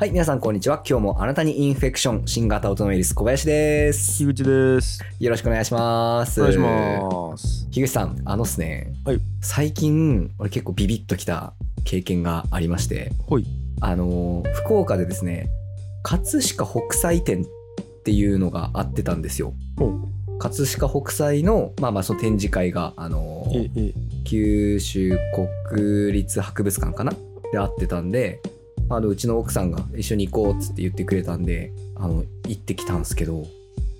はい、皆さんこんにちは。今日もあなたにインフェクション、新型オトノウイルス小林です。樋口です。よろしくお願いします。お願いします。樋口さん、あのっすね、はい最近、俺結構ビビッときた経験がありまして、ほい。あのー、福岡でですね、葛飾北斎展っていうのがあってたんですよ。ほ葛飾北斎の、まあまあその展示会が、あのーえ、え、九州国立博物館かな？であってたんであのうちの奥さんが一緒に行こうっつって言ってくれたんであの行ってきたんですけど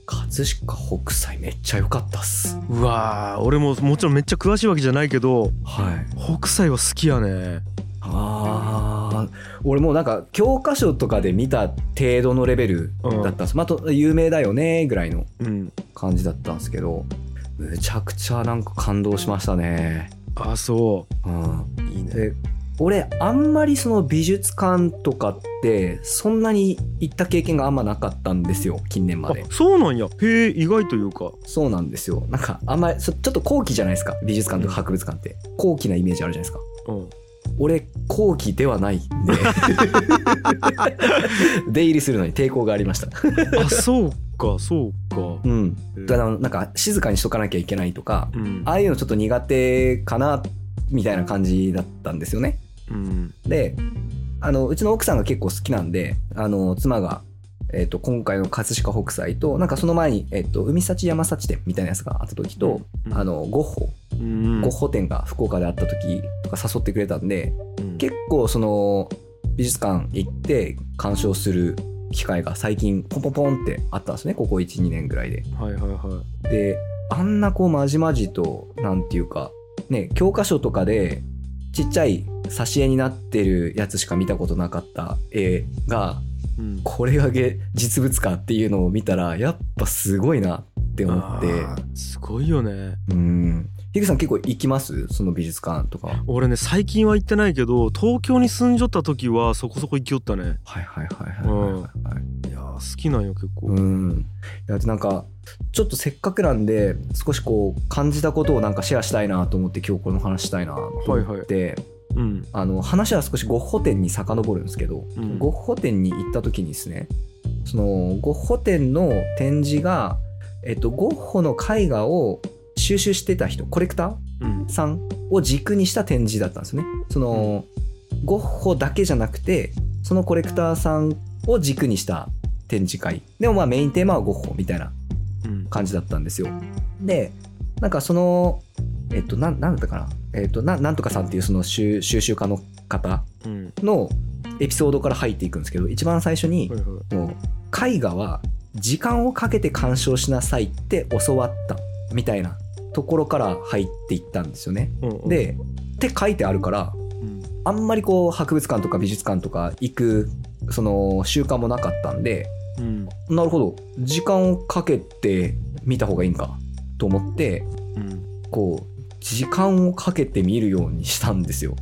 葛飾北斎めっちゃ良かったっすうわー俺ももちろんめっちゃ詳しいわけじゃないけど、はい北斎は好きやね。あー俺もうなんか教科書とかで見た程度のレベルだったんです、まああと有名だよねぐらいのうん。感じだったんですけどむちゃくちゃなんか感動しましたねあ、そうんう。いいね。で俺あんまりその美術館とかってそんなに行った経験があんまなかったんですよ近年まあで、そうなんや。へえ、意外というか。そうなんですよなんかあんまりそちょっと高貴じゃないですか美術館とか博物館って高貴なイメージあるじゃないですかうん。俺高貴ではないんで 出入りするのに抵抗がありましたあ、そうか、そうか。うんだからなんか静かにしとかなきゃいけないとかうん。ああいうのちょっと苦手かなみたいな感じだったんですよねうん。であのうちの奥さんが結構好きなんであの妻が、えっと今回の葛飾北斎となんかその前に、えっと海幸山幸展みたいなやつがあった時と、うんあのゴッホ、うん。ゴッホ展が福岡であった時とか誘ってくれたんでうん結構その美術館行って鑑賞する機会が最近ポンポンポンってあったんですねここ12年ぐらいで。はいはいはであんなこうまじまじとなんていうかね教科書とかでちっちゃい挿絵になってるやつしか見たことなかった絵が。うん。これが実物かっていうのを見たらやっぱすごいなって思ってすごいよね。うんヒグさん結構行きます？その美術館とか。俺ね最近は行ってないけど東京に住んじょった時はそこそこ行きよったね。はいはいはいはいはいはい。はいいやー好きなんよ結構、うん。いやなんかちょっとせっかくなんで少しこう感じたことをなんかシェアしたいなと思って今日この話したいなと思って、うん。あの話は少しゴッホ展に遡るんですけど、うん。ゴッホ展に行った時にですねそのゴッホ展の展示が、えっと、ゴッホの絵画を収集してた人コレクタうん。ーさんを軸にした展示だったんですね。その、ゴッホだけじゃなくてそのコレクターさんを軸にした展示会。でもまあメインテーマはゴッホみたいなうん。感じだったんですよ。でなんかそのえっとなんなんだったかな。えっとななんとかさんっていうその収収集家の方うん。のエピソードから入っていくんですけど一番最初にもう絵画は時間をかけて鑑賞しなさいって教わったみたいなところから入っていったんですよね。うんうん。でって書いてあるからうんあんまりこう博物館とか美術館とか行くその習慣もなかったんでうん。なるほど。時間をかけて見た方がいいんかと思ってうん。こう時間をかけて見るようにしたんですよ。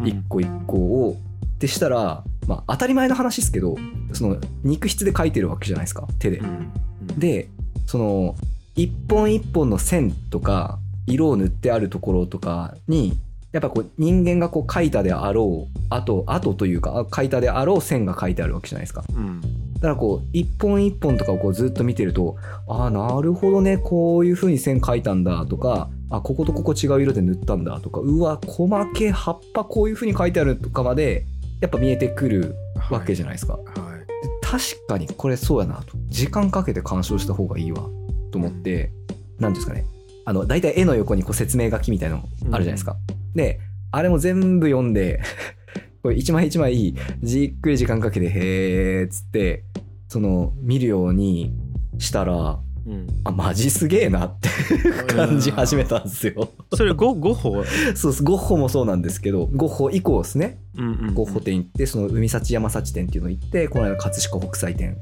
うん。一個一個を。でしたら、まあ、当たり前の話ですけどその肉筆で描いてるわけじゃないですか手で。う。ん。でその一本一本の線とか色を塗ってあるところとかにやっぱこう人間がこう描いたであろうあとあとというか描いたであろう線が描いてあるわけじゃないですか。うん。だからこう一本一本とかをこうずっと見てるとああなるほどねこういう風に線描いたんだとかあこことここ違う色で塗ったんだとかうわ細け葉っぱこういう風に書いてあるとかまでやっぱ見えてくるわけじゃないですか。はい。で確かにこれそうやなと。時間かけて鑑賞した方がいいわと思って何、ですかね。あの大体絵の横にこう説明書きみたいなのあるじゃないですか。であれも全部読んで これ一枚一枚じっくり時間かけてへーっつってその見るようにしたらうん。あマジすげえなって 感じ始めたんですよ。それゴゴッホ？そうです。ゴッホもそうなんですけどゴッホ以降ですね。うんうんゴッホ展行ってその海幸山幸展っていうの行ってこの間葛飾北斎展うん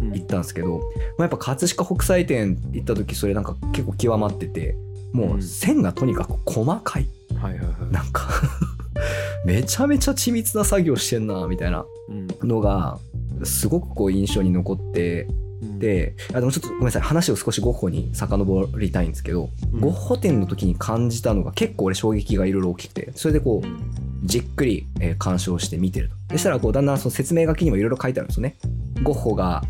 行ったんですけど、まあ、やっぱ葛飾北斎展行った時それなんか結構極まっててもう線がとにかく細かい。はいはいはい。なんか めちゃめちゃ緻密な作業してんなみたいなうん。のがすごくこう印象に残ってうん。であでもちょっとごめんなさい話を少しゴッホに遡りたいんですけど、うん。ゴッホ展の時に感じたのが結構俺衝撃がいろいろ大きくてそれでこうじっくり、えー鑑賞して見てると。そしたらこうだんだんその説明書きにもいろいろ書いてあるんですよね。ゴッホが、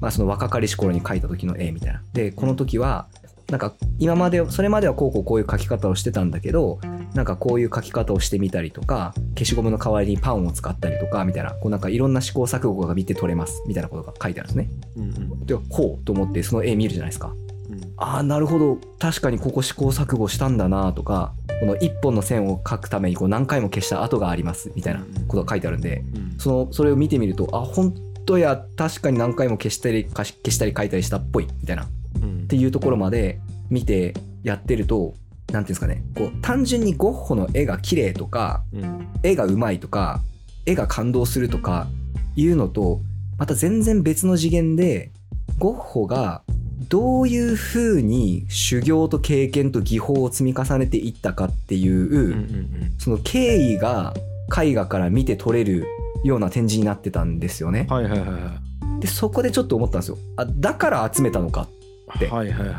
まあ、その若かりし頃に描いた時の絵みたいな。でこの時はなんか今までそれまではこうこうこういう描き方をしてたんだけどなんかこういう描き方をしてみたりとか消しゴムの代わりにパンを使ったりとかみたいなこうなんかいろんな試行錯誤が見て取れますみたいなことが書いてあるんですね。うんうん。でほうと思ってその絵見るじゃないですか。うん。ああなるほど。確かにここ試行錯誤したんだなとかこの一本の線を描くためにこう何回も消した跡がありますみたいなことが書いてあるんでうんそのそれを見てみるとあ本当や確かに何回も消したり消したり書いたりしたっぽいみたいな。っうん。ていうところまで見てやってるとなんていうんですかね。こう単純にゴッホの絵が綺麗とかうん。絵がうまいとか絵が感動するとかいうのとまた全然別の次元でゴッホがどういうふうに修行と経験と技法を積み重ねていったかっていう、うんうん。その経緯が絵画から見て取れるような展示になってたんですよねうん。はいはいはいはいでそこでちょっと思ったんですよ。あだから集めたのかではいはいはい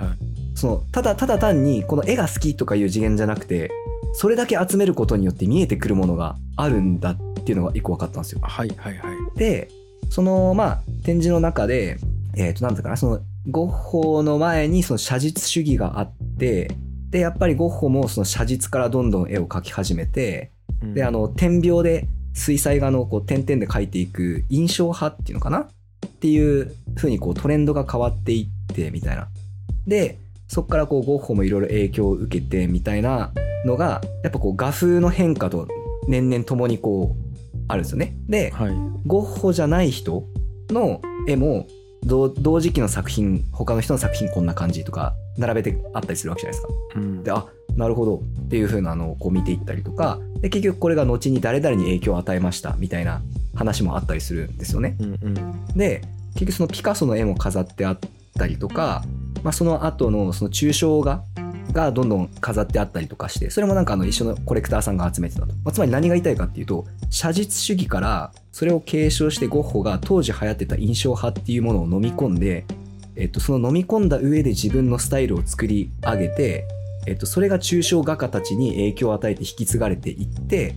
そのただただ単にこの絵が好きとかいう次元じゃなくてそれだけ集めることによって見えてくるものがあるんだっていうのが一個分かったんですよ。はいはいはいでそのまあ展示の中でえっ、となんだかなそのゴッホの前にその写実主義があってでやっぱりゴッホもその写実からどんどん絵を描き始めてうんであの点描で水彩画のこう点々で描いていく印象派っていうのかな？っていう風にこうトレンドが変わっていってみたいな。でそこからこうゴッホもいろいろ影響を受けてみたいなのがやっぱこう画風の変化と年々ともにこうあるんですよね。ではいゴッホじゃない人の絵も同同時期の作品他の人の作品こんな感じとか並べてあったりするわけじゃないですか。うんであなるほど。っていう風なのをこう見ていったりとかで結局これが後に誰々に影響を与えましたみたいな話もあったりするんですよね。うんうん。で結局そのピカソの絵も飾ってあったりとか、まあ、その後のその抽象画がどんどん飾ってあったりとかしてそれもなんかあの一緒のコレクターさんが集めてたと、まあ、つまり何が言いたいかっていうと写実主義からそれを継承してゴッホが当時流行ってた印象派っていうものを飲み込んで、えっと、その飲み込んだ上で自分のスタイルを作り上げて、えっと、それが抽象画家たちに影響を与えて引き継がれていって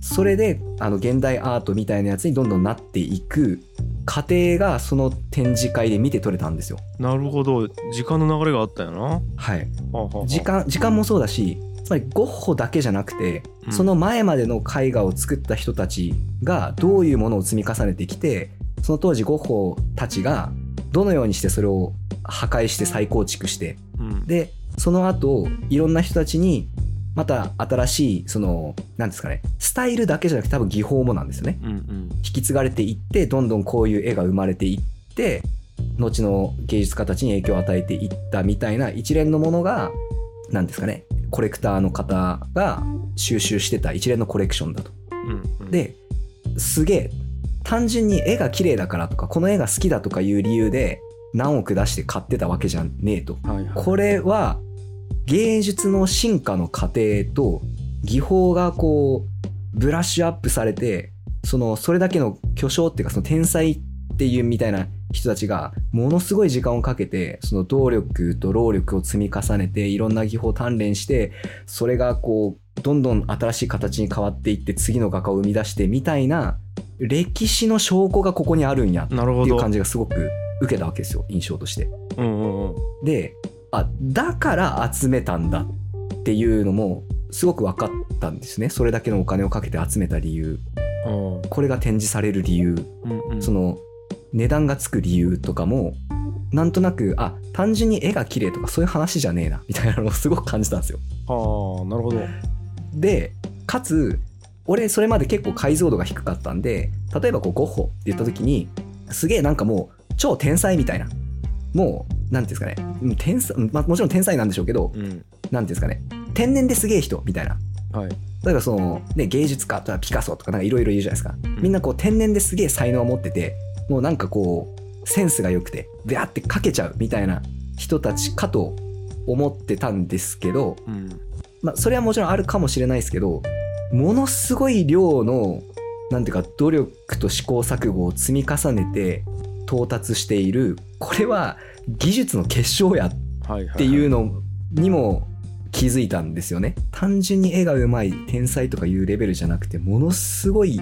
それであの現代アートみたいなやつにどんどんなっていく過程がその展示会で見て取れたんですよ。なるほど。時間の流れがあったよな。ははい、あはあはあ。時間時間もそうだしつまりゴッホだけじゃなくて、うん。その前までの絵画を作った人たちがどういうものを積み重ねてきてその当時ゴッホたちがどのようにしてそれを破壊して再構築してうん。でその後いろんな人たちにまた新しいその何ですかねスタイルだけじゃなくて多分技法もなんですよね。うんうん引き継がれていってどんどんこういう絵が生まれていって後の芸術家たちに影響を与えていったみたいな一連のものが何ですかねコレクターの方が収集してた一連のコレクションだと。うんですげえ単純に絵が綺麗だからとかこの絵が好きだとかいう理由で何億出して買ってたわけじゃねえと。はいはいこれは芸術の進化の過程と技法がこうブラッシュアップされてそのそれだけの巨匠っていうかその天才っていうみたいな人たちがものすごい時間をかけてその動力と労力を積み重ねていろんな技法を鍛錬してそれがこうどんどん新しい形に変わっていって次の画家を生み出してみたいな歴史の証拠がここにあるんやっていう感じがすごく受けたわけですよ印象として。うんうんうんであだから集めたんだっていうのもすごく分かったんですね。それだけのお金をかけて集めた理由。あこれが展示される理由。ーうんうん。その値段がつく理由とかもなんとなくあ単純に絵が綺麗とかそういう話じゃねえなみたいなのをすごく感じたんですよ。ああなるほど。でかつ俺それまで結構解像度が低かったんで例えばこうゴッホって言った時にすげえなんかもう超天才みたいなもうなんていうんですかね。うん天才、まあ、もちろん天才なんでしょうけどうん。ていうんですかね。天然ですげえ人みたいな。はい。例えばその、ね、芸術家とかピカソとかなんかいろいろ言うじゃないですか。みんなこう天然ですげえ才能を持っててもうなんかこうセンスが良くてビャーってかけちゃうみたいな人たちかと思ってたんですけど、うん。まあ、それはもちろんあるかもしれないですけどものすごい量のなんていうか努力と試行錯誤を積み重ねて到達しているこれは技術の結晶やっていうのにも気づいたんですよね。単純に絵がうまい天才とかいうレベルじゃなくてものすごい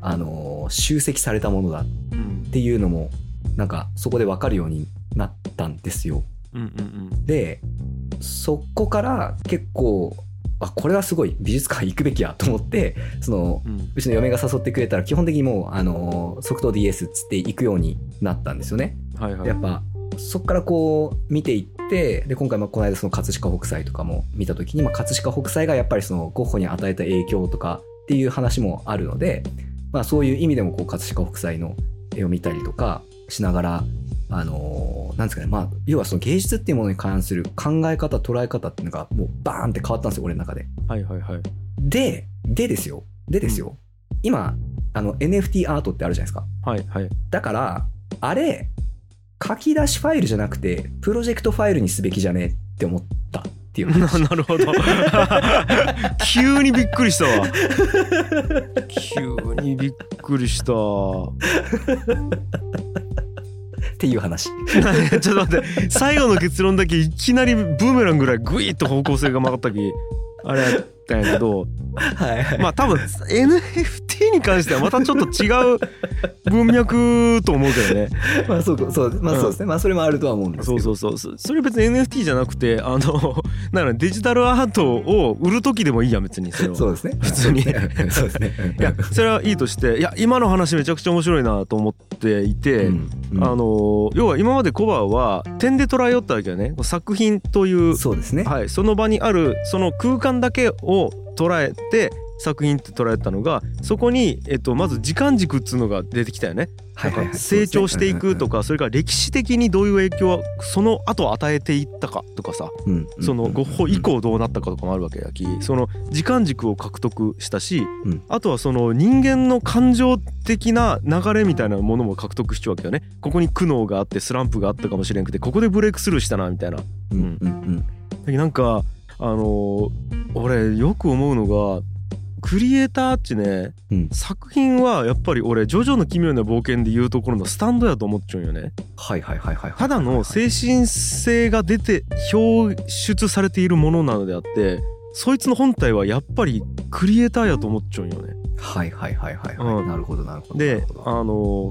あの集積されたものだっうんていうのもなんかそこで分かるようになったんですよ。うん。うんでそこから結構あこれはすごい美術館行くべきやと思ってそのうちの嫁が誘ってくれたら基本的にもうあの即答 DS っつって行くようになったんですよね。はいはい。やっぱそこからこう見ていってで今回もこの間その葛飾北斎とかも見た時に、まあ、葛飾北斎がやっぱりそのゴッホに与えた影響とかっていう話もあるので、まあ、そういう意味でもこう葛飾北斎の絵を見たりとかしながらあのーなんですかね。まあ要はその芸術っていうものに関する考え方捉え方っていうのがもうバーンって変わったんですよ俺の中で。はいはいはい。ででですよ。でですよ、今あの NFT アートってあるじゃないですか。はいはい。だから、あれ、書き出しファイルじゃなくて、プロジェクトファイルにすべきじゃねって思ったっていう。なるほど。急にびっくりしたわ。急にびっくりしたっていう話。ちょっと待って最後の結論だけいきなりブーメランぐらいグイッと方向性が曲がったきあれやったんやけど はいはい。まあ多分 NFT に関してはまたちょっと違う文脈と思うけどね まあそうそう、まあそうですね。まあそれもあるとは思うんですけど。そうそうそうそそれ別に NFT じゃなくてあの なんかデジタルアートを売る時でもいいや別にそ そうですね。普通にそうですね。いやそれはいいとしていや今の話めちゃくちゃ面白いなと思っていて、うんうんあの要は今までコバは点で捉えよったわけよね作品というそうですね。はい、その場にあるその空間だけを捉えて作品って捉えたのがそこに、えっと、まず時間軸っつうのが出てきたよね。はいはいはいなんか成長していくとか。かそれから歴史的にどういう影響はその後与えていったかとかさうんそのゴッホ以。降どうなったかとかもあるわけやきその時間軸を獲得したしうんあとはその人間の感情的な流れみたいなものも獲得しちゃうわけよね。ここに苦悩があってスランプがあったかもしれんくてここでブレイクスルーしたなみたいな。うんうんうんなんかあのー俺よく思うのがクリエイターっちねうん。作品はやっぱり俺「ジョジョの奇妙な冒険」で言うところのスタンドやと思っちゃうんよね。はいはいはいはいはい。ただの精神性が出て表出されているものなのであってそいつの本体はやっぱりクリエイターやと思っちゃうんよね。はいはいはいはいはい。うんなるほどなるほど。なでるほどあの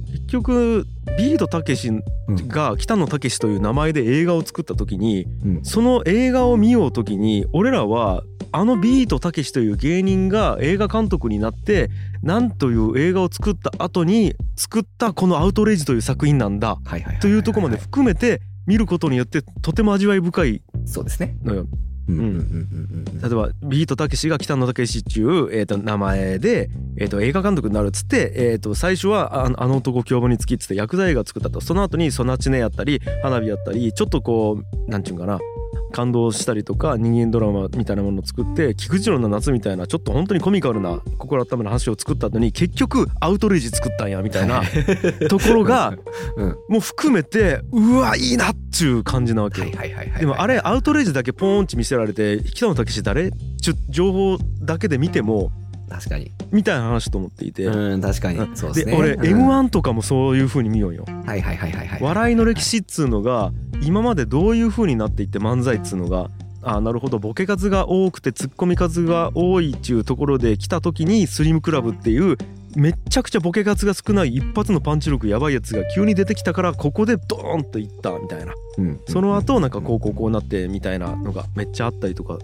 ー結局ビートたけしうんが北野武という名前で映画を作った時にうんその映画を見よう時に俺らはあのビートたけしという芸人が映画監督になってなんという映画を作った後に作ったこの「アウトレイジ」という作品なんだはいはいはいはい。というところまで含めて見ることによってとても味わい深いそうですね。のよ。うん。例えばビートたけしが北野たけしっていう、えー、と名前で、えー、と映画監督になるっつって、えー、と最初はああの男凶暴につきっつって薬剤映画作ったとその後にソナチネやったり花火やったりちょっとこうなんちゅうんかな感動したりとか人間ドラマみたいなものを作って菊次郎の夏みたいなちょっと本当にコミカルな心温めの話を作った後に結局アウトレイジ作ったんやみたいなところが うん。もう含めてうわいいなっちゅう感じなわけ。でもあれアウトレイジだけポーンチ見せられて北野武誰？ちゅ情報だけで見ても確かに。みたいな話と思っていて、うん確かにうんそうですね。俺うん M1 とかもそういう風に見ようよ。はいはいはいはいはい。笑いの歴史っつうのが今までどういう風になっていって漫才っつうのがあなるほどボケ数が多くてツッコミ数が多いっていうところで来た時にスリムクラブっていうめっちゃくちゃボケ数が少ない一発のパンチ力やばいやつが急に出てきたからここでドーンといったみたいなうんその後なんかこうこうこうなってみたいなのがめっちゃあったりとか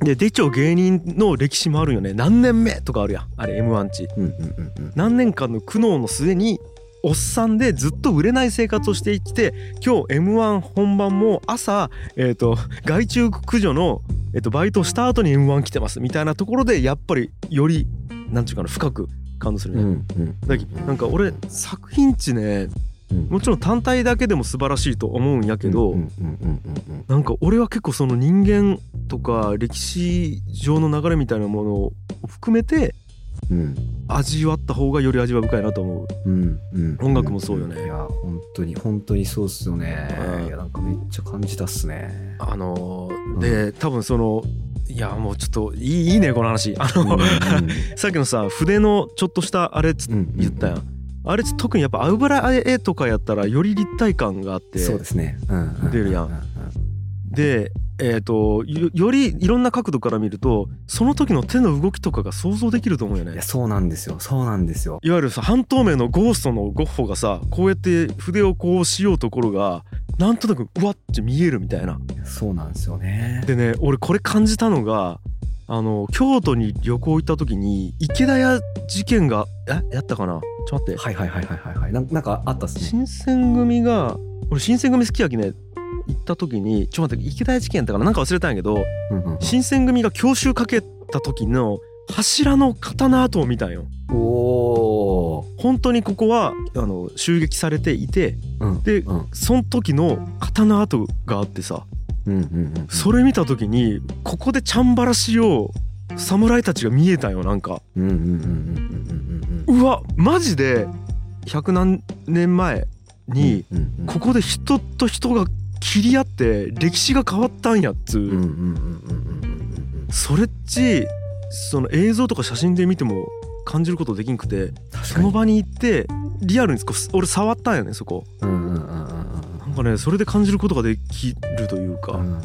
ででちょ芸人の歴史もあるよね何年目とかあるやんあれ M1 値うんうんうんうん。何年間の苦悩の末におっさんでずっと売れない生活をしてきて今日 m 1本番も朝、えー、と害虫駆除の、えー、とバイトした後に m 1来てますみたいなところでやっぱりよりなんていうかな深く感動するね。うんうん。だけなんか俺作品値ねうんもちろん単体だけでも素晴らしいと思うんやけど、うんうんうんうんなんか俺は結構その人間とか歴史上の流れみたいなものを含めてうん。うん味わった方がより味わい深いなと思う。うんうん。音楽もそうよね。いや本当に本当にそうっすよね。うん。いやなんかめっちゃ感じたっすね。あのーで多分そのいやもうちょっといいいいねこの話。あの、さっきのさ筆のちょっとしたあれつうん言ったやん、あれ特にやっぱ油絵とかやったらより立体感があってそうですね。うんうん出るやん。ううでえー、とよよりいろんな角度から見るとその時の手の動きとかが想像できると思うよね。いやそうなんですよ。そうなんですよ。いわゆるさ半透明のゴーストのゴッホがさこうやって筆をこうしようところがなんとなくうわって見えるみたいな。そうなんですよね。でね俺これ感じたのがあの京都に旅行行った時に池田屋事件がえやったかな？ちょっと待って。はいはいはいはいはいはい。なんなんかあったっすね。新選組が俺新選組好きやきね行った時にちょっと待って池田屋事件やったかななんか忘れたんやけどうんうん新選組が強襲かけた時の柱の刀跡を見たんよ。おー。本当にここはあの襲撃されていてうんでうん。その時の刀跡があってさうんうんうんそれ見た時にここでチャンバラしよう侍たちが見えたんよなんか。うわマジで100何年前にここで人と人が切り合って歴史が変わったんやっつう、それっちその映像とか写真で見ても感じることできんくてその場に行ってリアルに俺触ったんよねそこ。なんかねそれで感じることができるというか、うんうん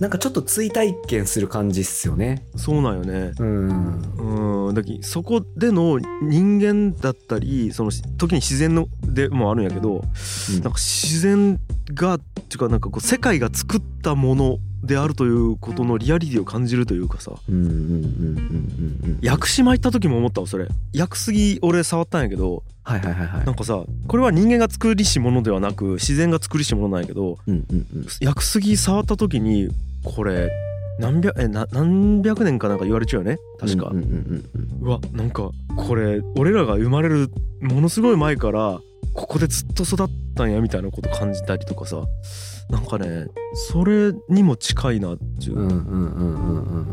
なんかちょっと追体験する感じっすよね。そうなんよね。うん。うん。だけどそこでの人間だったりその時に自然のでもあるんやけど、なんか自然がっていうかなんかこう世界が作ったものであるということのリアリティを感じるというかさ。うんうんうんうんうんうん屋久島行った時も思ったわそれ。屋久杉俺触ったんやけどはいはいはいはい。なんかさこれは人間が作りしものではなく自然が作りしものなんやけどうんうんうん。屋久杉触った時にこれ何百えな何百年かなんか言われちゃうよね？確か、うんうんうんうんうわなんかこれ俺らが生まれるものすごい前からここでずっと育ったんやみたいなこと感じたりとかさ。なんかねそれにも近いなっていう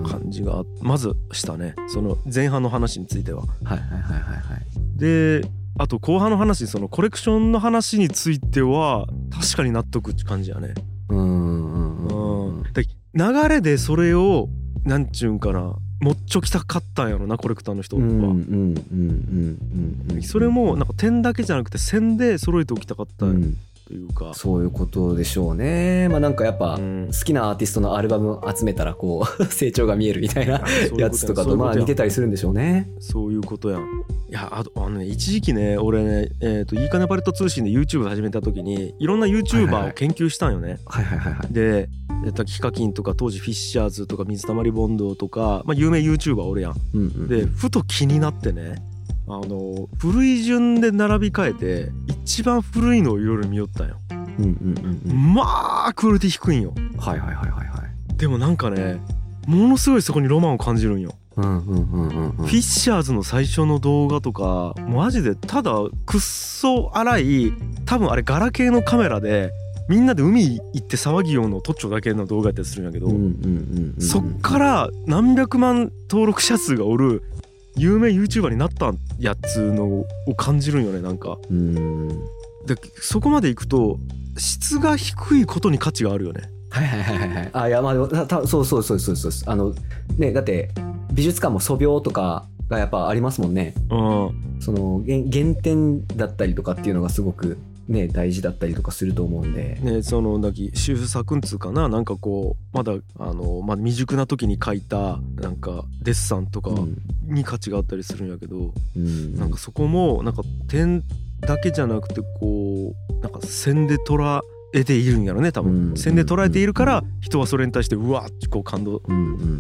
感じがまずしたね。その前半の話については。はいはいはいはいであと後半の話そのコレクションの話については確かに納得って感じやね。うんうんうんうん。うん。で流れでそれをなんちゅうんかなもっちょきたかったんやろなコレクターの人は。うんうんうんうんうんそれもなんか点だけじゃなくて線で揃えておきたかったうんというか、そういうことでしょうね。まあなんかやっぱうん。好きなアーティストのアルバムを集めたらこう 成長が見えるみたいなや。つとかとまあ似てたりするんでしょうね。そういうことやん。いやあとあのね一時期ね俺ねえっ、といいかねパレット通信で YouTube 始めた時にいろんな YouTuber はいを研究したんよね、はいはいはいはい。でえっとヒカキンとか当時フィッシャーズとか水溜りボンドとか、まあ、有名 YouTuber おるやんうんうん。でふと気になってねあの古い順で並び替えて一番古いのをいろいろ見よったんよ。うんうんうんうん。まあクオリティ低いんよ。はいはいはいはいはい。でもなんかねものすごいそこにロマンを感じるんよ。うんうんうんうんうん。フィッシャーズの最初の動画とかマジでただくっそ荒い多分あれガラケーのカメラでみんなで海行って騒ぎようの撮っちょだけの動画やったりするんやけど、そっから何百万登録者数がおる有名 YouTuber になったやつのを感じるんよねなんか。うん。でそこまでいくと質が低いことに価値があるよね。はいはいはいはいはい。あいやまあでもたたそうそうそうそうそう。あのねだって美術館も素描とかがやっぱありますもんね。うん。その原原点だったりとかっていうのがすごくね大事だったりとかすると思うんで。ね、そのだき修作んつうかななんかこうまだあの、まあ、未熟な時に描いたなんかデッサンとかうん。に価値があったりするんやけど、うん。なんかそこもなんか点だけじゃなくてこうなんか線で捉えているんやろね多分、うん。線で捉えているから人はそれに対してうわーってこう感動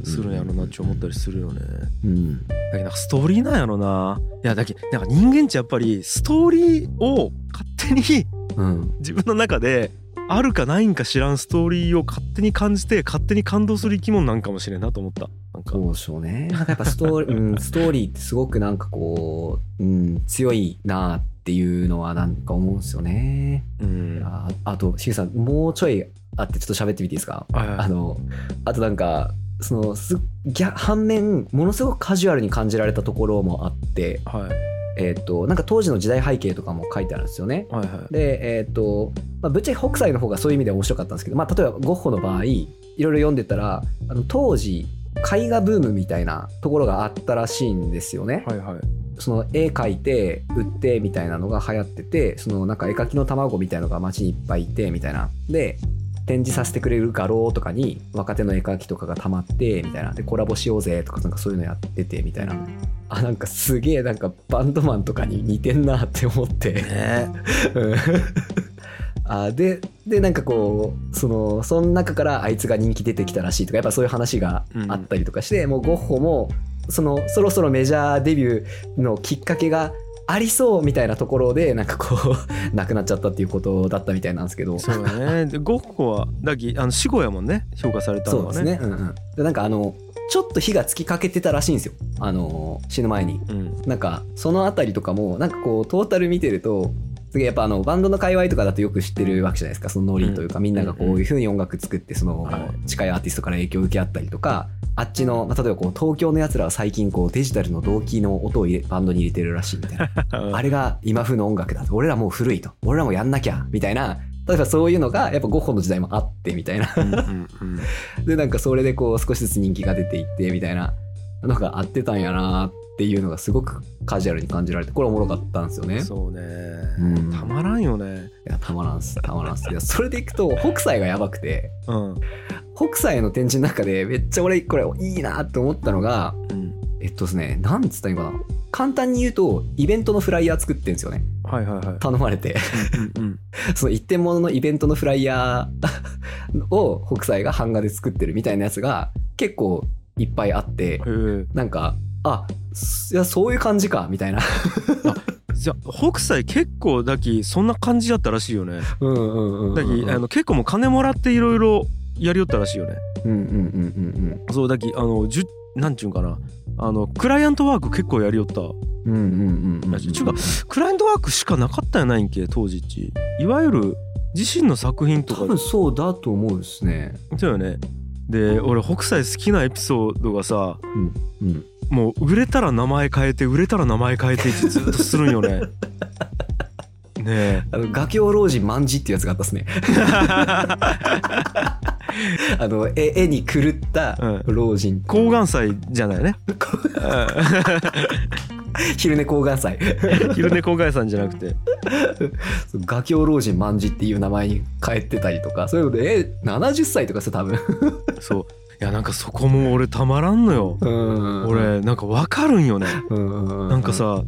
するんやろなって思ったりするよね。うん。だけどなんかストーリーなんやろな。いやだけどなんか人間ってやっぱりストーリーを勝手にうん。自分の中であるかないんか知らんストーリーを勝手に感じて勝手に感動する生き物なんかもしれんなと思った。なんか。そうでしょうね。なんかやっぱストーリー、うん、ストーリーってすごくなんかこう、うん、強いなっていうのはなんか思うんですよね。うん。ああとしげさんもうちょいあってちょっと喋ってみていいですか？はいはい。あのあとなんかそのす逆反面ものすごくカジュアルに感じられたところもあって、はい。えっとなんか当時の時代背景とかも書いてあるんですよね。はいはい。でえっ、と、まあ、ぶっちゃけ北斎の方がそういう意味では面白かったんですけど、まあ、例えばゴッホの場合いろいろ読んでたらあの当時絵画ブームみたいなところがあったらしいんですよね。はいはいその絵描いて売ってみたいなのが流行っててそのなんか絵描きの卵みたいのが街にいっぱいいてみたいな。で展示させてくれる画廊とかに若手の絵描きとかがたまってみたいな。でコラボしようぜとかなんかそういうのやっててみたいな。あなんかすげえなんかバンドマンとかに似てんなって思って。ね。うん。あででなんかこうそのその中からあいつが人気出てきたらしいとかやっぱそういう話があったりとかして、もうゴッホもそのそろそろメジャーデビューのきっかけがありそうみたいなところでなんかこう 亡くなっちゃったっていうことだったみたいなんですけど。そうだね。でゴッホはだきあの死後やもんね評価されたのはね。そうですね、うんうん、でなんかあのちょっと火がつきかけてたらしいんですよ。あの死ぬ前に。うん。なんかそのあたりとかもなんかこうトータル見てるとすげえやっぱあのバンドの界隈とかだとよく知ってるわけじゃないですか。そのノリというか、うん。みんながこういう風に音楽作ってその、はい近いアーティストから影響を受け合ったりとかあっちの、まあ、例えばこう東京のやつらは最近こうデジタルの同期の音を入れバンドに入れてるらしいみたいな。あれが今風の音楽だと俺らもう古いと。俺らもやんなきゃみたいな。例えばそういうのがやっぱゴッホの時代もあってみたいな。でなんかそれでこう少しずつ人気が出ていってみたいなのがあってたんやなっていうのがすごくカジュアルに感じられてこれおもろかったんですよね。そうね、うん。たまらんよね。いやたまらんっすたまらんっす。いやそれでいくと北斎がやばくてうん。北斎の展示の中でめっちゃ俺これいいなって思ったのがうん。えっとですねなんつったらいいのかな。簡単に言うとイベントのフライヤー作ってるんですよね。はいはいはい。頼まれて。うんうん その一点物のイベントのフライヤーを北斎が版画で作ってるみたいなやつが結構いっぱいあってなんかあいやそういう感じかみたいな。じゃあ北斎結構だきそんな感じだったらしいよね。うんうんうんうんだきあの結構もう金もらっていろいろやりよったらしいよね。うんうんうんうんそうだきあのじゅなんちゅうんかな。あのクライアントワーク結構やりよった。うんうんうんうんちゅうかクライアントワークしかなかったんやないんけ当時っち。いわゆる自身の作品とか。多分そうだと思うですね。そうよね。で俺北斎好きなエピソードがさうんうんもう売れたら名前変えて売れたら名前変えてってずっとするんよね。ねえ。あの画境老人万字っていうやつがあったっすね。あの絵絵に狂ったうん。老人、抗がん祭じゃないね。昼寝抗がん祭。うん昼寝抗がん祭じゃなくて。画境老人万字っていう名前に変えてたりとかそういうのでえ70歳とかさ多分。そう。いやなんかそこも俺たまらんのよ。うん。俺なんかわかるんよね。うん。なんかさ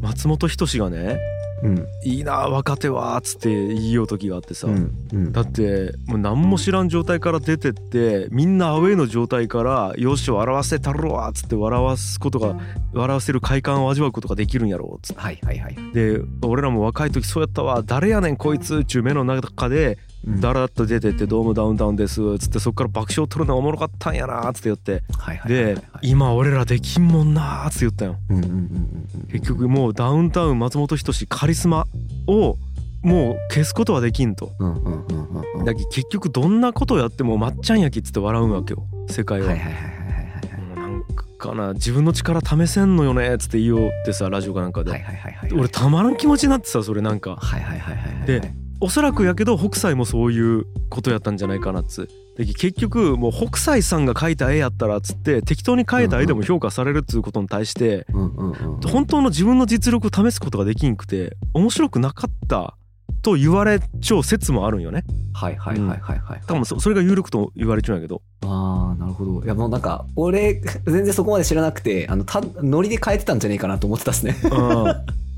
松本人志がねうん「いいな若手は」っつって言いよう時があってさ、うん。うん。だってもう何も知らん状態から出てってみんなアウェイの状態から「よし笑わせたるわ」っつって笑わすことが笑わせる快感を味わうことができるんやろっつっはいはいはい。てで俺らも若い時そうやったわ誰やねんこいつっちゅう目の中でうんだらっと出てって「ドームダウンタウンです」っつってそっから爆笑取るのがおもろかったんやなっつって言って。で「今俺らできんもんな」っつって言ったよ。結局もうダウンタウン松本人志カリスマをもう消すことはできんと。だけど結局どんなことをやってもまっちゃん焼きっつって笑うんわけよ。世界は、はいかな自分の力試せんのよねっつって言いようってさラジオかなんかで、俺たまらん気持ちになってさそれなんか。はいはいはいはいはい。でおそらくやけど北斎もそういうことやったんじゃないかなっつ。で結局もう北斎さんが描いた絵やったらっつって適当に描いた絵でも評価されるっつうことに対して本当の自分の実力を試すことができんくて面白くなかったと言われちゃう説もあるんよね。はいはいはいはいはい。多分そそれが有力と言われちゃうんやけど。ああなるほど。いやもうなんか俺全然そこまで知らなくてあのたノリで変えてたんじゃねえかなと思ってたっすね。うん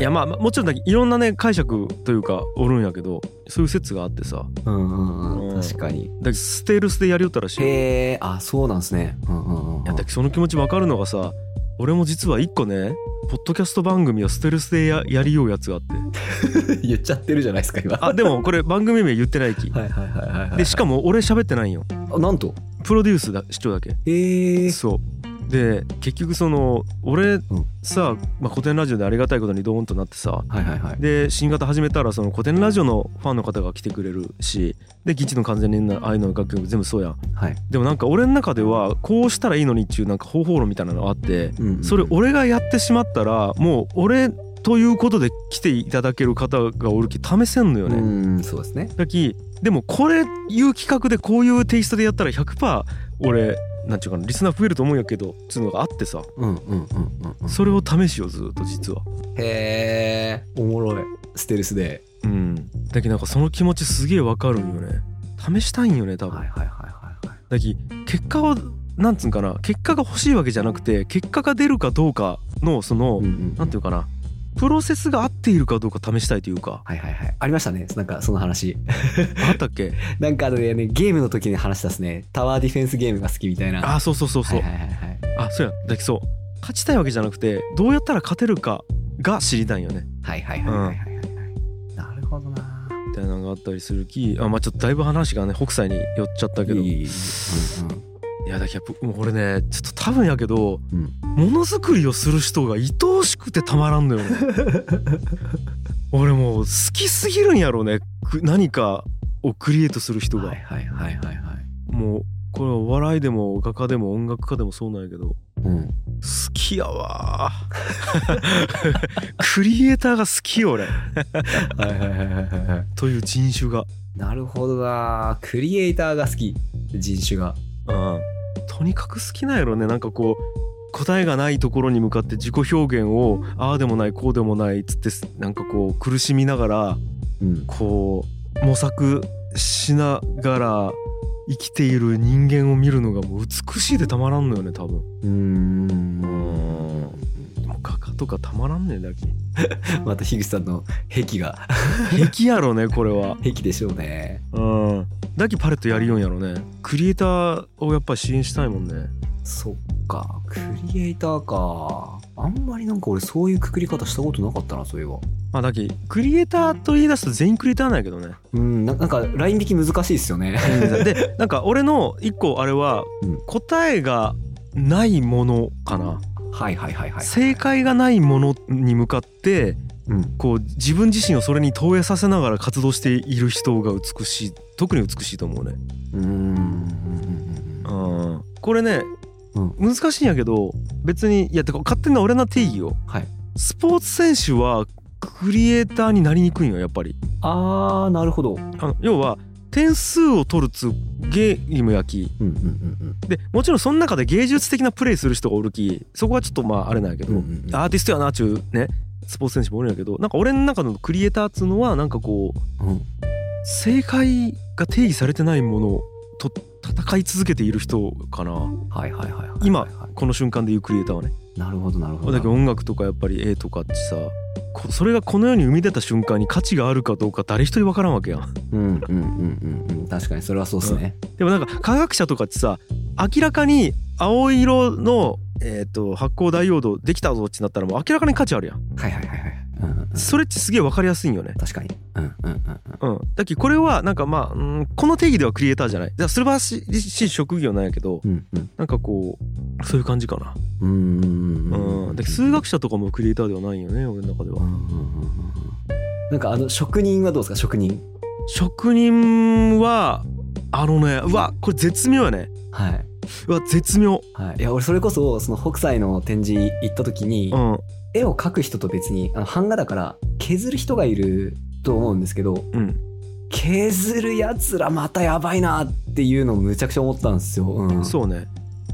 いやまあまあもちろんいろんなね解釈というかおるんやけどそういう説があってさ。うんうんううん。ん確かに。だステルスでやりよったらしい。いへえあそうなんですね。うんうんうんやだその気持ち分かるのがさ俺も実は一個ねポッドキャスト番組をステルスでややりようやつがあって。言っちゃってるじゃないですか今。あでもこれ番組名言ってないき はいはいはいはいはいでしかも俺喋ってないんよ。あなんと？プロデュースだ視聴だけ。へえそうで結局その俺さ、まあ、古典ラジオでありがたいことにドーンとなってさはいはいはい。で新型始めたらその古典ラジオのファンの方が来てくれるしでギチの完全にああいうの楽曲全部そうやん。はい。でもなんか俺の中ではこうしたらいいのにっていうなんか方法論みたいなのがあってそれ俺がやってしまったらもう俺ということで来ていただける方がおるき試せんのよね。うんそうですね。だきでもこれいう企画でこういうテイストでやったら100%俺なんちゅうかなリスナー増えると思うんやけどつうのがあってさ。うんうんうんうんうん。それを試しようずっと実は。へえおもろい。ステルスで。うん、だけどなんかその気持ちすげえわかるんよね。試したいんよね多分、はいはいはいはいはい。だき結果をなんつうんかな。結果が欲しいわけじゃなくて結果が出るかどうかのその、うんうん。なんていうかなプロセスが合っているかどうか試したいというか。はいはいはい。ありましたね。なんかその話。あったっけ？なんかあのねゲームの時に話したっすね。タワーディフェンスゲームが好きみたいな。あそうそうそうそう、はいはいはいはい。あそうやだきそう。勝ちたいわけじゃなくてどうやったら勝てるかが知りたいんよね。はいはいはいはいはいはい。はいなるほどな。みたいなのがあったりするきあまあちょっとだいぶ話がね北斎に寄っちゃったけど。いいいい。いうんやだけどもう俺ねちょっと多分やけどうん。ものづくりをする人が愛おしくてたまらんのよね。俺もう好きすぎるんやろうね。く何かをクリエイトする人が、はいはいはいはいはい。もうこれはお笑いでも画家でも音楽家でもそうなんやけど。うん。好きやわ クリエイターが好きよ俺。はいはいはいはいはいという人種が。なるほどなクリエイターが好き。人種が。うんとにかく好きなんやろね。なんかこう答えがないところに向かって自己表現をああでもないこうでもないっつってなんかこう苦しみながらうん。こう模索しながら生きている人間を見るのがもう美しいでたまらんのよね多分。うーん。でも画家とかたまらんねんだけ。また樋口さんの癖が。壁やろねこれは。癖でしょうね。うんだけパレットやりよんやろね。クリエイターをやっぱり支援したいもんね。そっか。クリエイターか。あんまりなんか俺そういうくくり方したことなかったなそういえば。まあだけクリエイターと言い出すと全員クリエイターなんやけどね。うんななんかライン引き難しいですよね。でなんか俺の一個あれはうん。答えがないものかな。はいはいはいはい。正解がないものに向かってうん。こう自分自身をそれに投影させながら活動している人が美しい特に美しいと思うね。うーん。うん、これね、うん。難しいんやけど別にいやてか勝手な俺の定義よ。はい。スポーツ選手はクリエイターになりにくいんよやっぱり。あーなるほど。あの要は点数を取るつゲームやき。うんうんうんでもちろんその中で芸術的なプレイする人がおるき。そこはちょっとまああれなんやけど、うんうんうんアーティストやなっちゅうねスポーツ選手もおるんやけどなんか俺の中のクリエイターっつうのはなんかこううんうん。正解が定義されてないものと戦い続けている人かな。はいはいはいはいはい今はい。この瞬間でいうクリエイターはね。なるほどなるほど。だけど音楽とかやっぱり絵とかってさこそれがこの世に生み出た瞬間に価値があるかどうか誰一人分からんわけやん。うんうんうんうんうん。確かにそれはそうっすね。でもなんか科学者とかってさ明らかに青色の、えー、と発光ダイオードできたぞってなったらもう明らかに価値あるやん。はいはいはいはい。うんうんうんそれってすげえ分かりやすいんよね。確かに。うんうんうんうん。うん。だけどこれはなんかまあ、うん、この定義ではクリエイターじゃない。だから素晴らしい職業なんやけどうんうん。なんかこうそういう感じかな。うんうんだ数学者とかもクリエイターではないんよね俺の中では。うんうんうん。なんかあの職人はどうですか？職人。職人はあのねうわこれ絶妙やね。はい。うわ絶妙。はい。いや俺それこそその北斎の展示行った時にうん絵を描く人と別にあの版画だから削る人がいると思うんですけどうん削るやつらまたやばいなっていうのをむちゃくちゃ思ったんですよ。うん、そうね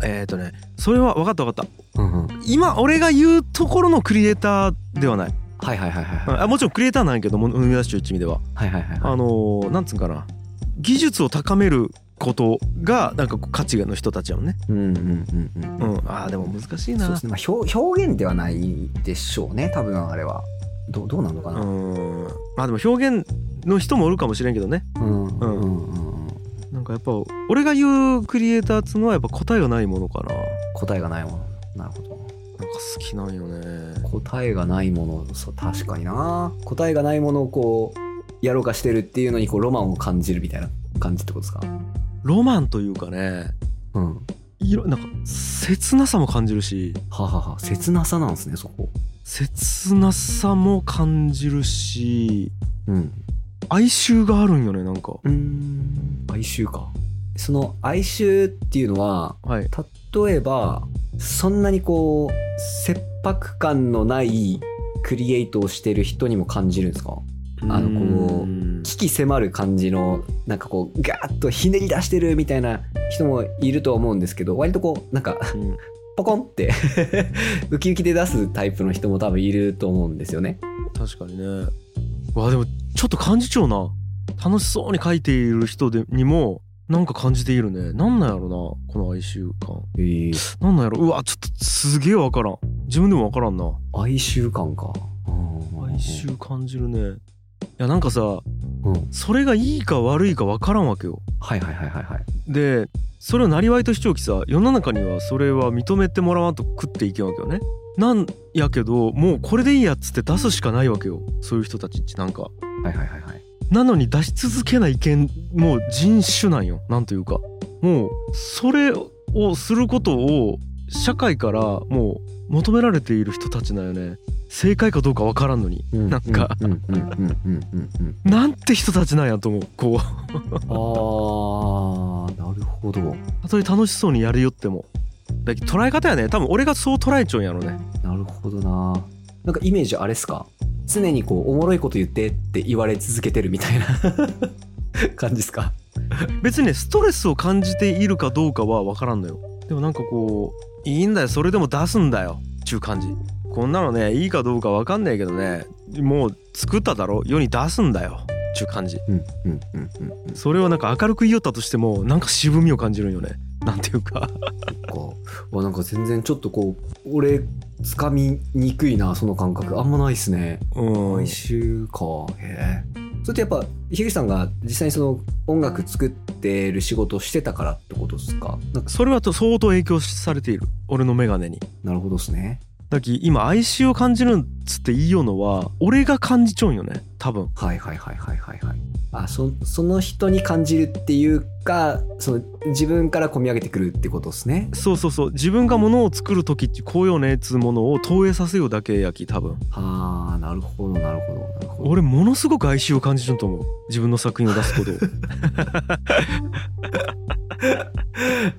えっ、ー、とねそれは分かった分かったうんうん。今俺が言うところのクリエイターではない、はいはいはいはいはい。あもちろんクリエイターなんやけども生み出しちゅう一味でははいはいはいはい。あのーなんつうんかな技術を高めることがなんか価値の人たちやもんねうんうんうんうん。うんあーでも難しいなそうですね。まあ表表現ではないでしょうね。多分あれは。どうどうなのかな。うんまあでも表現の人もおるかもしれんけどねうんうんうんうん。なんかやっぱ俺が言うクリエイターっつうのはやっぱ答えがないものかな答えがないもの。なるほど。なんか好きなんよね答えがないもの、そう確かにな。答えがないものをこうやろうかしてるっていうのにこうロマンを感じるみたいな感じってことですか？ロマンというかねうん。いろなんか切なさも感じるしははは。切なさなんですねそこ。切なさも感じるしうん。哀愁があるんよねなんかん哀愁かその哀愁っていうのははい例えばそんなにこう切迫感のないクリエイトをしてる人にも感じるんですか？あのこううん。危機迫る感じのなんかこうガーッとひねり出してるみたいな人もいると思うんですけど割とこうなんかうん。ポコンって ウキウキで出すタイプの人も多分いると思うんですよね。確かにね。わでもちょっと感じちゃうな。楽しそうに書いている人でにもなんか感じているね。なんなんやろなこの哀愁感。えー、なんなんやろ。うわちょっとすげえわからん。自分でもわからんな。哀愁感か。うん哀愁感じるね。いやなんかさうん。それがいいか悪いかわからんわけよはいはいはいはいはい。でそれをなりわいとしておきさ世の中にはそれは認めてもらわんと食っていけんわけよねなんやけどもうこれでいいやっつって出すしかないわけよそういう人たちってなんかはいはいはいはい。なのに出し続けない意見もう人種なんよなんというかもうそれをすることを社会からもう求められている人たちなんよね。正解かどうかわからんのに。なんか。うん。うん。うん。うん。うん。うん。なんて人たちなんやと思うこう。あー、なるほど。たとえ楽しそうにやるよっても。だけど捉え方やね。多分俺がそう捉えちゃうんやろね。なるほどな。なんかイメージあれっすか？常にこう、おもろいこと言ってって言われ続けてるみたいな。感じっすか？別にねストレスを感じているかどうかは分からんのよ。でもなんかこういいんだよそれでも出すんだよっちゅう感じこんなのねいいかどうか分かんないけどねもう作っただろ？世に出すんだよっちゅう感じうんうんうんうんうん。それをなんか明るく言いよったとしてもなんか渋みを感じるんよねなんていうかか。わなんか全然ちょっとこう、俺、つかみにくいな、その感覚。あんまないっすね。うん哀愁か。へえ。それってやっぱ、樋口さんが実際にその音楽作ってる仕事をしてたからってことですか？なんか、それはと相当影響されている。俺の眼鏡になるほどっすね。だき今哀愁を感じるんつって言いようのは俺が感じちゃうんよね多分。はいはいはいはいはいはい。あ、そその人に感じるっていうか、その自分から込み上げてくるってことですね。そうそうそう。自分がものを作る時ってこうよねっつうものを投影させようだけやき多分。はあ、なるほどなるほどなるほど。俺ものすごく哀愁を感じると思う。自分の作品を出すこと。を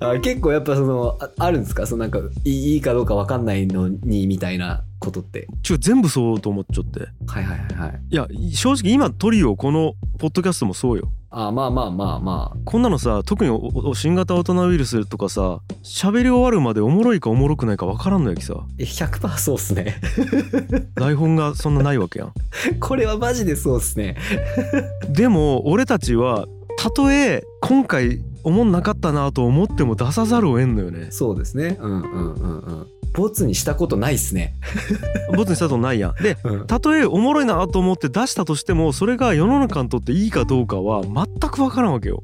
あ結構やっぱそのああるんですか？そのなんかいいいいかどうかわかんないのにみたいなことって。ちょ全部そうと思っちゃって。はいはいはいはい。いや正直今トリオこのポッドキャストもそうよ。あまあまあまあまこんなのさ特に新型オトナウイルスとかさ喋り終わるまでおもろいかおもろくないか分からんのやきさ。あえ100%そうっすね。台本がそんなないわけやん。これはマジでそうっすね。でも俺たちはたとえ今回おもんなかったなと思っても出さざるを得んのよね。そうですね。うんうんうんうんボツにしたことないっすね。ボツにしたことないや。んでうん。たとえおもろいなと思って出したとしてもそれが世の中にとっていいかどうかは全く分からんわけよ。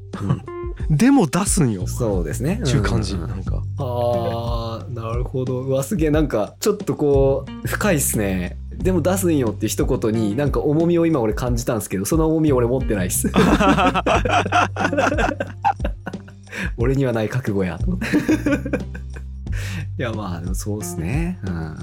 でも出すんよ。そうですね。ちゅう感じんん。なんか。あーなるほど。うわすげえ。なんかちょっとこう深いっすね。でも出すんよって一言になんか重みを今俺感じたんですけどその重み俺持ってないっす。俺にはない覚悟やと。思って いやまあでもそうっすね。うんうんうんうん。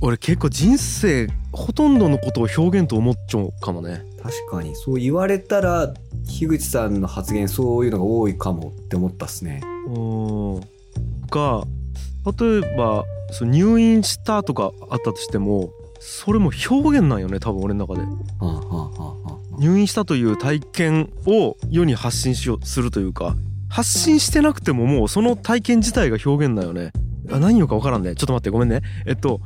俺結構人生ほとんどのことを表現と思っちゃうかもね。確かに。そう言われたら樋口さんの発言そういうのが多いかもって思ったっすね。うん。が例えばその入院したとかあったとしてもそれも表現なんよね多分俺の中で。はあはあはあはあ。入院したという体験を世に発信しようするというか発信してなくてももうその体験自体が表現なんよね。あ何言うか分からんね。ちょっと待ってごめんね。えっと、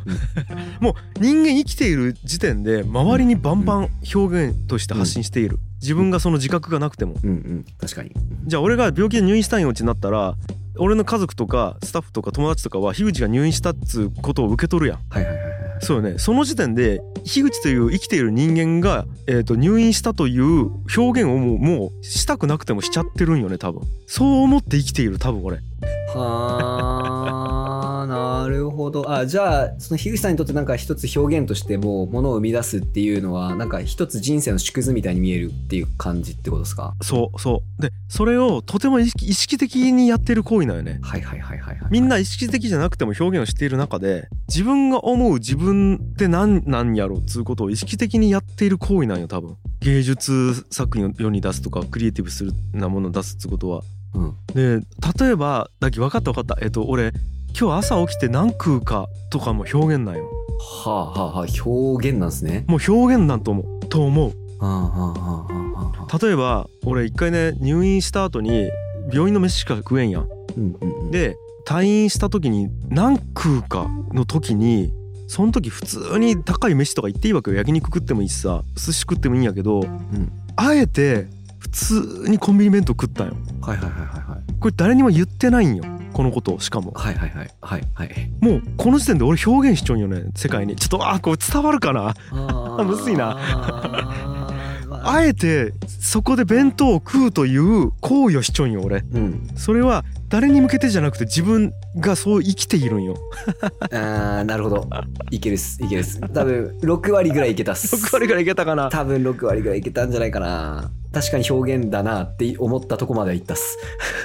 もう人間生きている時点で周りにバンバン表現として発信している。自分がその自覚がなくても。うん。うん。確かに。じゃあ俺が病気で入院したんよってなったら俺の家族とかスタッフとか友達とかは樋口が入院したっつうことを受け取るやん。はいはいはいはいそうよね。その時点で樋口という生きている人間が、えー、と入院したという表現をもうもうしたくなくてもしちゃってるんよね多分。そう思って生きている多分俺はあなるほど。あじゃあその樋口さんにとってなんか一つ表現としてもものを生み出すっていうのはなんか一つ人生の縮図みたいに見えるっていう感じってことですか？そうそう。でそれをとても意識的にやってる行為なんよね。はいはいはいはいはいみんな意識的じゃなくても表現をしている中で自分が思う自分って何なんやろっつうことを意識的にやっている行為なんよ多分。芸術作品を世に出すとかクリエイティブするなものを出すっつうことは。うん。で例えばだけ分かった分かった。えっと俺今日朝起きて何食うかとかも表現なんよ。はあはあはあ表現なんですね。もう表現なんと思う。と思う。はあはあはあはあはあ。例えば俺一回ね入院した後に病院の飯しか食えんやん。うんうんうん。で退院した時に何食うかの時にその時普通に高い飯とか行っていいわけよ。焼肉食ってもいいしさ寿司食ってもいいんやけどうん。あえて普通にコンビニ弁当食ったんよ。はいはいはいはいはい。これ誰にも言ってないんよこのことをしかも。はいはいはい。はいはい。もうこの時点で俺表現しちゃうんよね。世界に。ちょっとあこれ伝わるかな。あむずいな。ああえてそこで弁当を食うという行為をしちょんよ俺。うん。それは誰に向けてじゃなくて自分がそう生きているんよ。あーなるほど。いけるっす。いけるっす。多分6割ぐらいいけたっす。6割からいけたかな。多分6割ぐらいいけたんじゃないかな。確かに表現だなって思ったとこまではいったっす。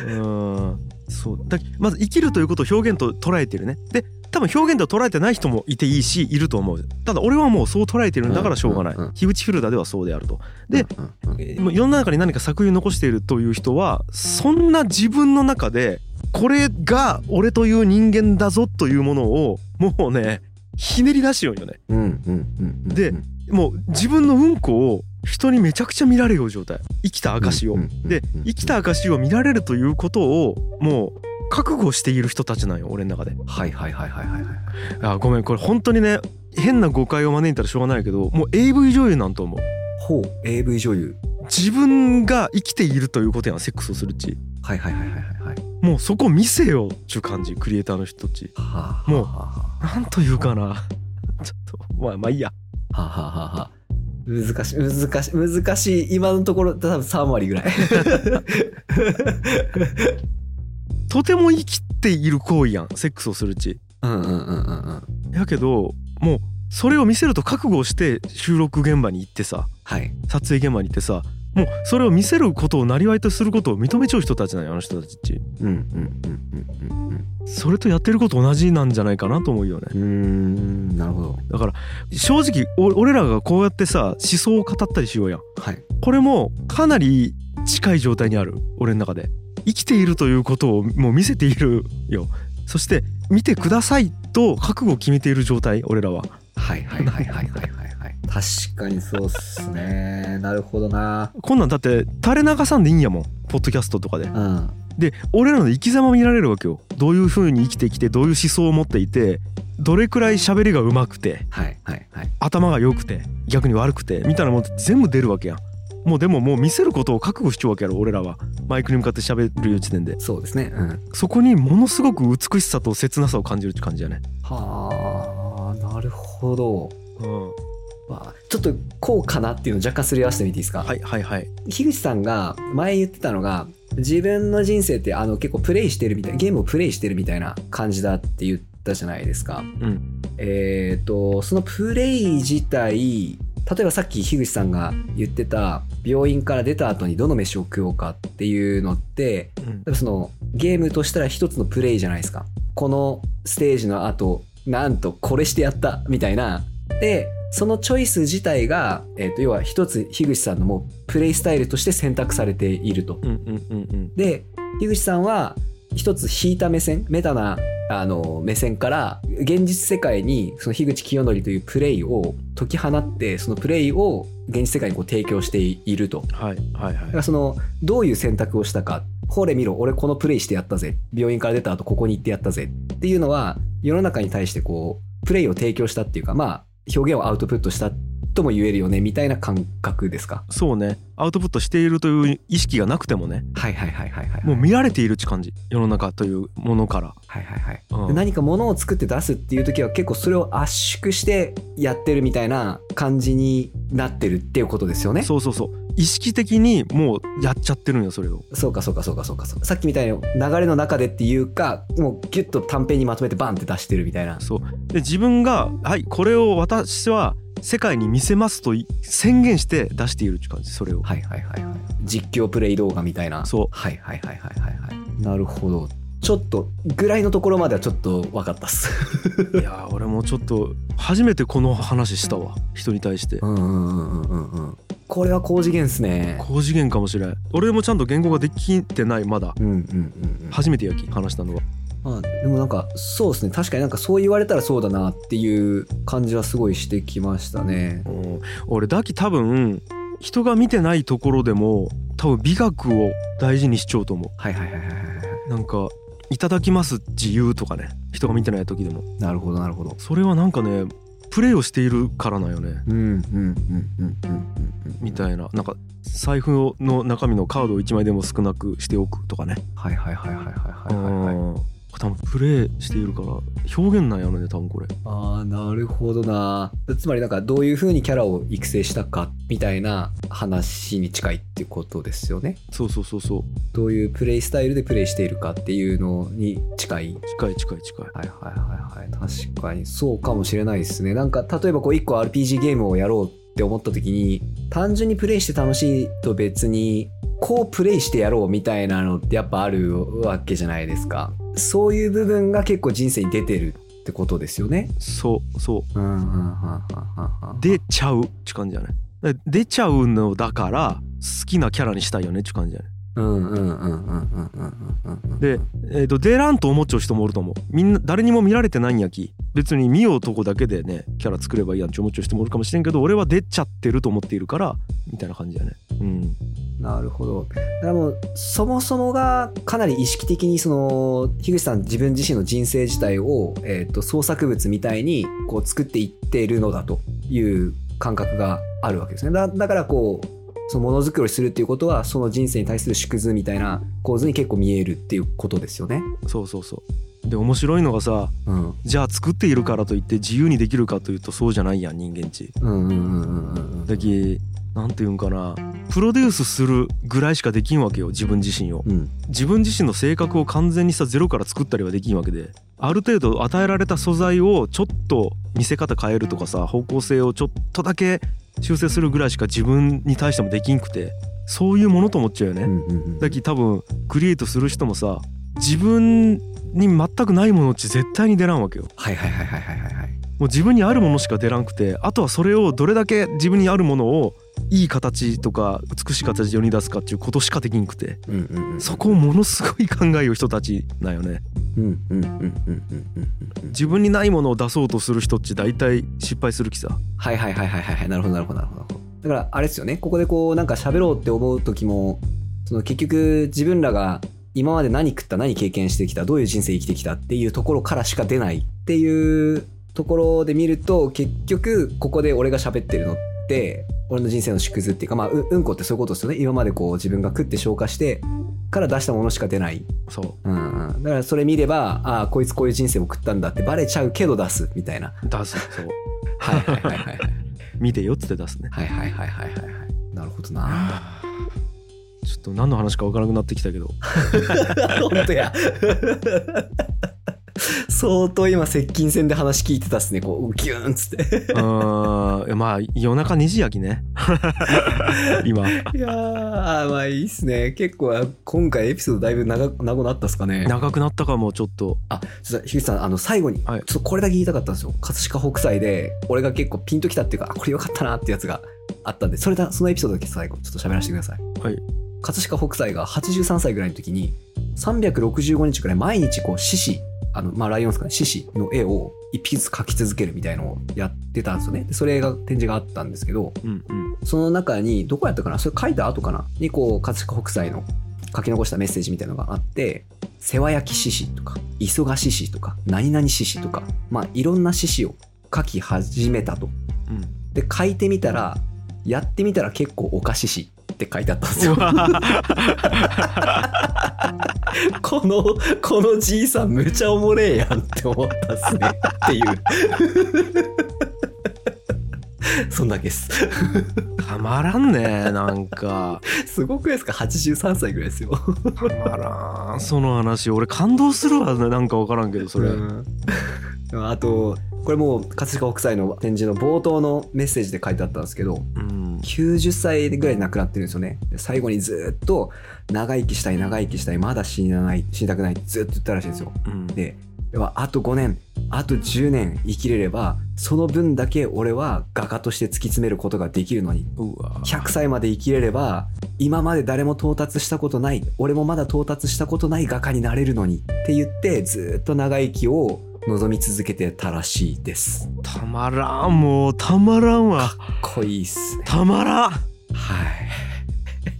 うんそう。だまず生きるということを表現と捉えてるね。で多分表現と捉えてない人もいていいしいると思う。ただ俺はもうそう捉えてるんだからしょうがない、うんうんうん。樋口フィルダーではそうであると。でうんうん。世の中に何か作品を残しているという人はそんな自分の中でこれが俺という人間だぞというものをもうねひねり出しようよね。うんうんうんうん。でもう自分のうんこを人にめちゃくちゃ見られる状態。生きた証を。で生きた証を見られるということをもう覚悟している人たちなんよ俺の中で。はいはいはいはいはいはい。あごめんこれ本当にね変な誤解を招いたらしょうがないけどもう AV 女優なんと思う。ほう AV 女優。自分が生きているということやんセックスをするっち。はいはいはいはいはいはい。もうそこ見せよっちゅう感じクリエイターの人たちはあもうはなんというかなちょっとまあまあいいやあはあはあは。あ難しい難しい難しい今のところ多分3割ぐらい。とても生きている行為やんセックスをするっち。うんうんうんうんうん。やけどもうそれを見せると覚悟をして収録現場に行ってさはい。撮影現場に行ってさもうそれを見せることをなりわいとすることを認めちゃう人たちなんよあの人たち。っちうんうんうんうんうん。それとやってること同じなんじゃないかなと思うよね。うーんなるほど。だから正直お俺らがこうやってさ思想を語ったりしようやん。はい。これもかなり近い状態にある俺の中で。生きているということをもう見せているよ。そして見てくださいと覚悟を決めている状態俺らは。はいはいはいはいはいはいはい確かにそうっすね。なるほどな。こんなんだって垂れ流さんでいいんやもん。ポッドキャストとかで。うん。で俺らの生き様を見られるわけよ。どういう風に生きてきてどういう思想を持っていてどれくらい喋りが上手くてはいはいはい。頭が良くて逆に悪くてみたいなもん全部出るわけやん。もうでももう見せることを覚悟しちゃうわけやろ俺らは。マイクに向かって喋る時点で。そうですね。うん。そこにものすごく美しさと切なさを感じるって感じやね。はあなるほど。うんまあちょっとこうかなっていうのを若干すり合わせてみていいですか、はいはいはい。樋口さんが前言ってたのが自分の人生ってあの結構プレイしてるみたいゲームをプレイしてるみたいな感じだって言ったじゃないですか。うん。えっ、とそのプレイ自体例えばさっき樋口さんが言ってた病院から出た後にどの飯を食おうかっていうのってうん。そのゲームとしたら一つのプレイじゃないですか。このステージの後なんとこれしてやったみたいな。でそのチョイス自体が、えー、と要は一つ樋口さんのもうプレイスタイルとして選択されていると。うんうんうんうん。で樋口さんは一つ引いた目線メタなあの目線から現実世界にその樋口清則というプレイを解き放ってそのプレイを現実世界にこう提供していると。はいはいはい。だからそのどういう選択をしたか。ほれ見ろ俺このプレイしてやったぜ。病院から出た後ここに行ってやったぜ。っていうのは世の中に対してこうプレイを提供したっていうかまあ表現をアウトプットしたとも言えるよねみたいな感覚ですか？そうね。アウトプットしているという意識がなくてもね。はいはいはいはいはいもう見られているって感じ世の中というものから。はいはいはい。うん。で何か物を作って出すっていう時は結構それを圧縮してやってるみたいな感じになってるっていうことですよね？そうそうそう。意識的にもうやっちゃってるんよそれを。そうかそうかそうかそうかそうか。さっきみたいな流れの中でっていうかもうギュッと短編にまとめてバンって出してるみたいな。そう。で自分がはいこれを私は世界に見せますとい宣言して出しているって感じそれを。はいはいはいはい。実況プレイ動画みたいな。そう。はいはいはいはいはいはい。なるほど。ちょっとぐらいのところまではちょっと分かったっす。いやー俺もちょっと初めてこの話したわ。人に対して。うんうんうんうんうん。うんこれは高次元っすね。高次元かもしれん。俺もちゃんと言語ができてないまだ。うんうんうんうん。初めてやき話したのはまあ、でもなんかそうですね。確かになんかそう言われたらそうだなっていう感じはすごいしてきましたね。俺ダキ多分人が見てないところでも多分美学を大事にしちゃうと思う。はいはいはいはい、なんかいただきます自由とかね。人が見てない時でも。なるほどなるほど。それはなんかねプレーをしているからなよね。みたいな。なんか財布の中身のカードを1枚でも少なくしておくとかね。はいはいはいはいはいはい、はい多分プレイしているから表現なんやろね多分これ。ああなるほどな。つまりなんかどういう風にキャラを育成したかみたいな話に近いってことですよね。そうそうそうそう。どういうプレイスタイルでプレイしているかっていうのに近い。近い近い近い。はいはいはいはい。確かにそうかもしれないですね。なんか例えばこう一個 RPG ゲームをやろうって思った時に単純にプレイして楽しいと別にこうプレイしてやろうみたいなのってやっぱあるわけじゃないですかそういう部分が結構人生に出てるってことですよね。そうそう。出ちゃうって感じじゃない。出ちゃうのだから好きなキャラにしたいよねって感じじゃない。で、えーと、出らんと思っちゃう人もおると思うみんな誰にも見られてないんやき別に見ようとこだけでねキャラ作ればいいやんって思っちゃう人もおるかもしれんけど俺は出ちゃってると思っているからみたいな感じやねうんなるほど。だからもう、そもそもがかなり意識的にその、樋口さん自分自身の人生自体を、えっ、と、創作物みたいにこう作っていっているのだという感覚があるわけですね。だだからこう、そのものづくりをするっていうことは、その人生に対する縮図みたいな構図に結構見えるっていうことですよね。そうそうそうで面白いのがさうん。じゃあ作っているからといって自由にできるかというとそうじゃないやん人間ちうんうんうんうんうんうん。だきなんていうんかな。プロデュースするぐらいしかできんわけよ自分自身を。うん。自分自身の性格を完全にさゼロから作ったりはできんわけで。ある程度与えられた素材をちょっと見せ方変えるとかさ方向性をちょっとだけ修正するぐらいしか自分に対してもできんくてそういうものと思っちゃうよね、うんうんうん。だき多分クリエイトする人もさ自分に全くないものっち絶対に出らんわけよ。はいはいはいはいはいはいはい。もう自分にあるものしか出らんくてあとはそれをどれだけ自分にあるものをいい形とか美しい形で世に出すかっていうことしかできんくて。うんうんうん。そこをものすごい考える人たちなんよね。自分にないものを出そうとする人っち大体失敗するきさ。はいはいはいはいはいはい。なるほどなるほどなるほど。だからあれですよね。ここでこうなんか喋ろうって思う時もその結局自分らが今まで何食った何経験してきたどういう人生生きてきたっていうところからしか出ないっていうところで見ると結局ここで俺が喋ってるのって俺の人生の縮図っていうかまあううんこってそういうことですよね。今までこう自分が食って消化してから出したものしか出ない。そう。うんうん、だからそれ見ればああこいつこういう人生を送ったんだってバレちゃうけど出すみたいな。出すそう。はいはいはいはいはい。見てよっつって出すね。はいはいはいはいはいはい。なるほどな。ちょっと何の話か分からなくなってきたけど。本当や 相当今接近戦で話聞いてたっすね。こうギューンっつって。うーんまあ夜中2時やきね。今。いやーまあいいっすね。結構今回エピソードだいぶ長長くなったっすかね。長くなったかもちょっと。あちょっと樋口さんあの最後に、はい。ちょっとこれだけ言いたかったんですよ。葛飾北斎で俺が結構ピンときたっていうかあこれよかったなってやつがあったんでそれだそのエピソードだけ最後ちょっと喋らせてください。はい。葛飾北斎が83歳ぐらいの時に365日くらい毎日こう獅子あのまあライオンですかね獅子の絵を一匹ずつ描き続けるみたいのをやってたんですよね。でそれが展示があったんですけどうんうん。その中にどこやったかな？それ書いた後かな？にこう葛飾北斎の書き残したメッセージみたいなのがあって世話焼き獅子とか忙し獅子とか何々獅子とかまあいろんな獅子を書き始めたと。うん。で書いてみたらやってみたら結構おかししって書いてあったんですよ。このこのじいさんむちゃおもれえやんって思ったっすねっていう。そんだけです。たまらんねなんか。すごくですか？83歳ぐらいですよ。たまらんその話。俺感動するわなんか分からんけどそれ、うん。あとこれもう葛飾北斎の展示の冒頭のメッセージで書いてあったんですけどうん。90歳ぐらいで亡くなってるんですよね。で最後にずっと長生きしたい長生きしたいまだ死なない死にたくないってずっと言ったらしいんですよ。うん。であと5年あと10年生きれればその分だけ俺は画家として突き詰めることができるのに。うわ100歳まで生きれれば今まで誰も到達したことない俺もまだ到達したことない画家になれるのにって言ってずっと長生きを望み続けてたらしいです。たまらんもうたまらんわ。かっこいいっすね。たまらん。は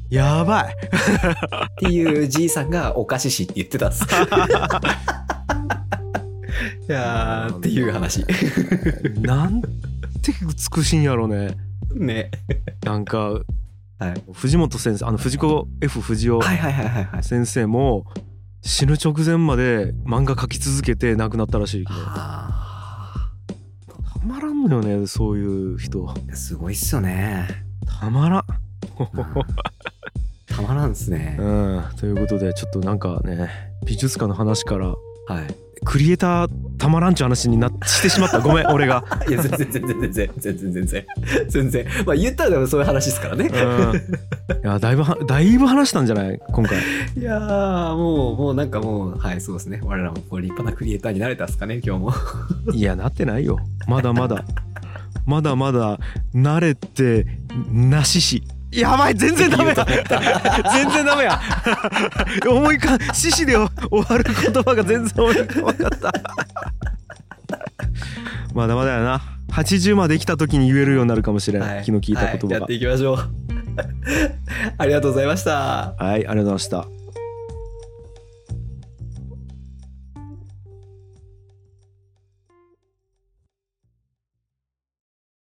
い。やばい。っていうじいさんがお菓子師って言ってたっす。いやーっていう話。なんて美しいんやろね。ね。なんかはい。藤本先生あの藤子 F 不二雄はいはいはいはいはい。先生も死ぬ直前まで漫画描き続けて亡くなったらしいけど。たあまらんのよねそういう人。ーすごいっすよね。たまらん。たまらんっすね。うん。ということでちょっとなんかね美術館の話からはいクリエイターたまらんちゅう話になしてしまった。ごめん 俺が。いや全然全然全然全然全然。全然。まあ言ったらでもそういう話ですからね。うん。いやだいぶはだいぶ話したんじゃない？今回。いやーもうもうなんかもうはいそうですね。我らもこう立派なクリエイターになれたっすかね今日も。いやなってないよ。まだまだ。まだまだ慣れてなししやばい全然ダメや。全然ダメや。思いか獅子で終わる言葉が全然思い浮かばなかった。まだまだやな。80まで来た時に言えるようになるかもしれない、昨日聞いた言葉が。はいやっていきましょう。ありがとうございました。はいありがとうございました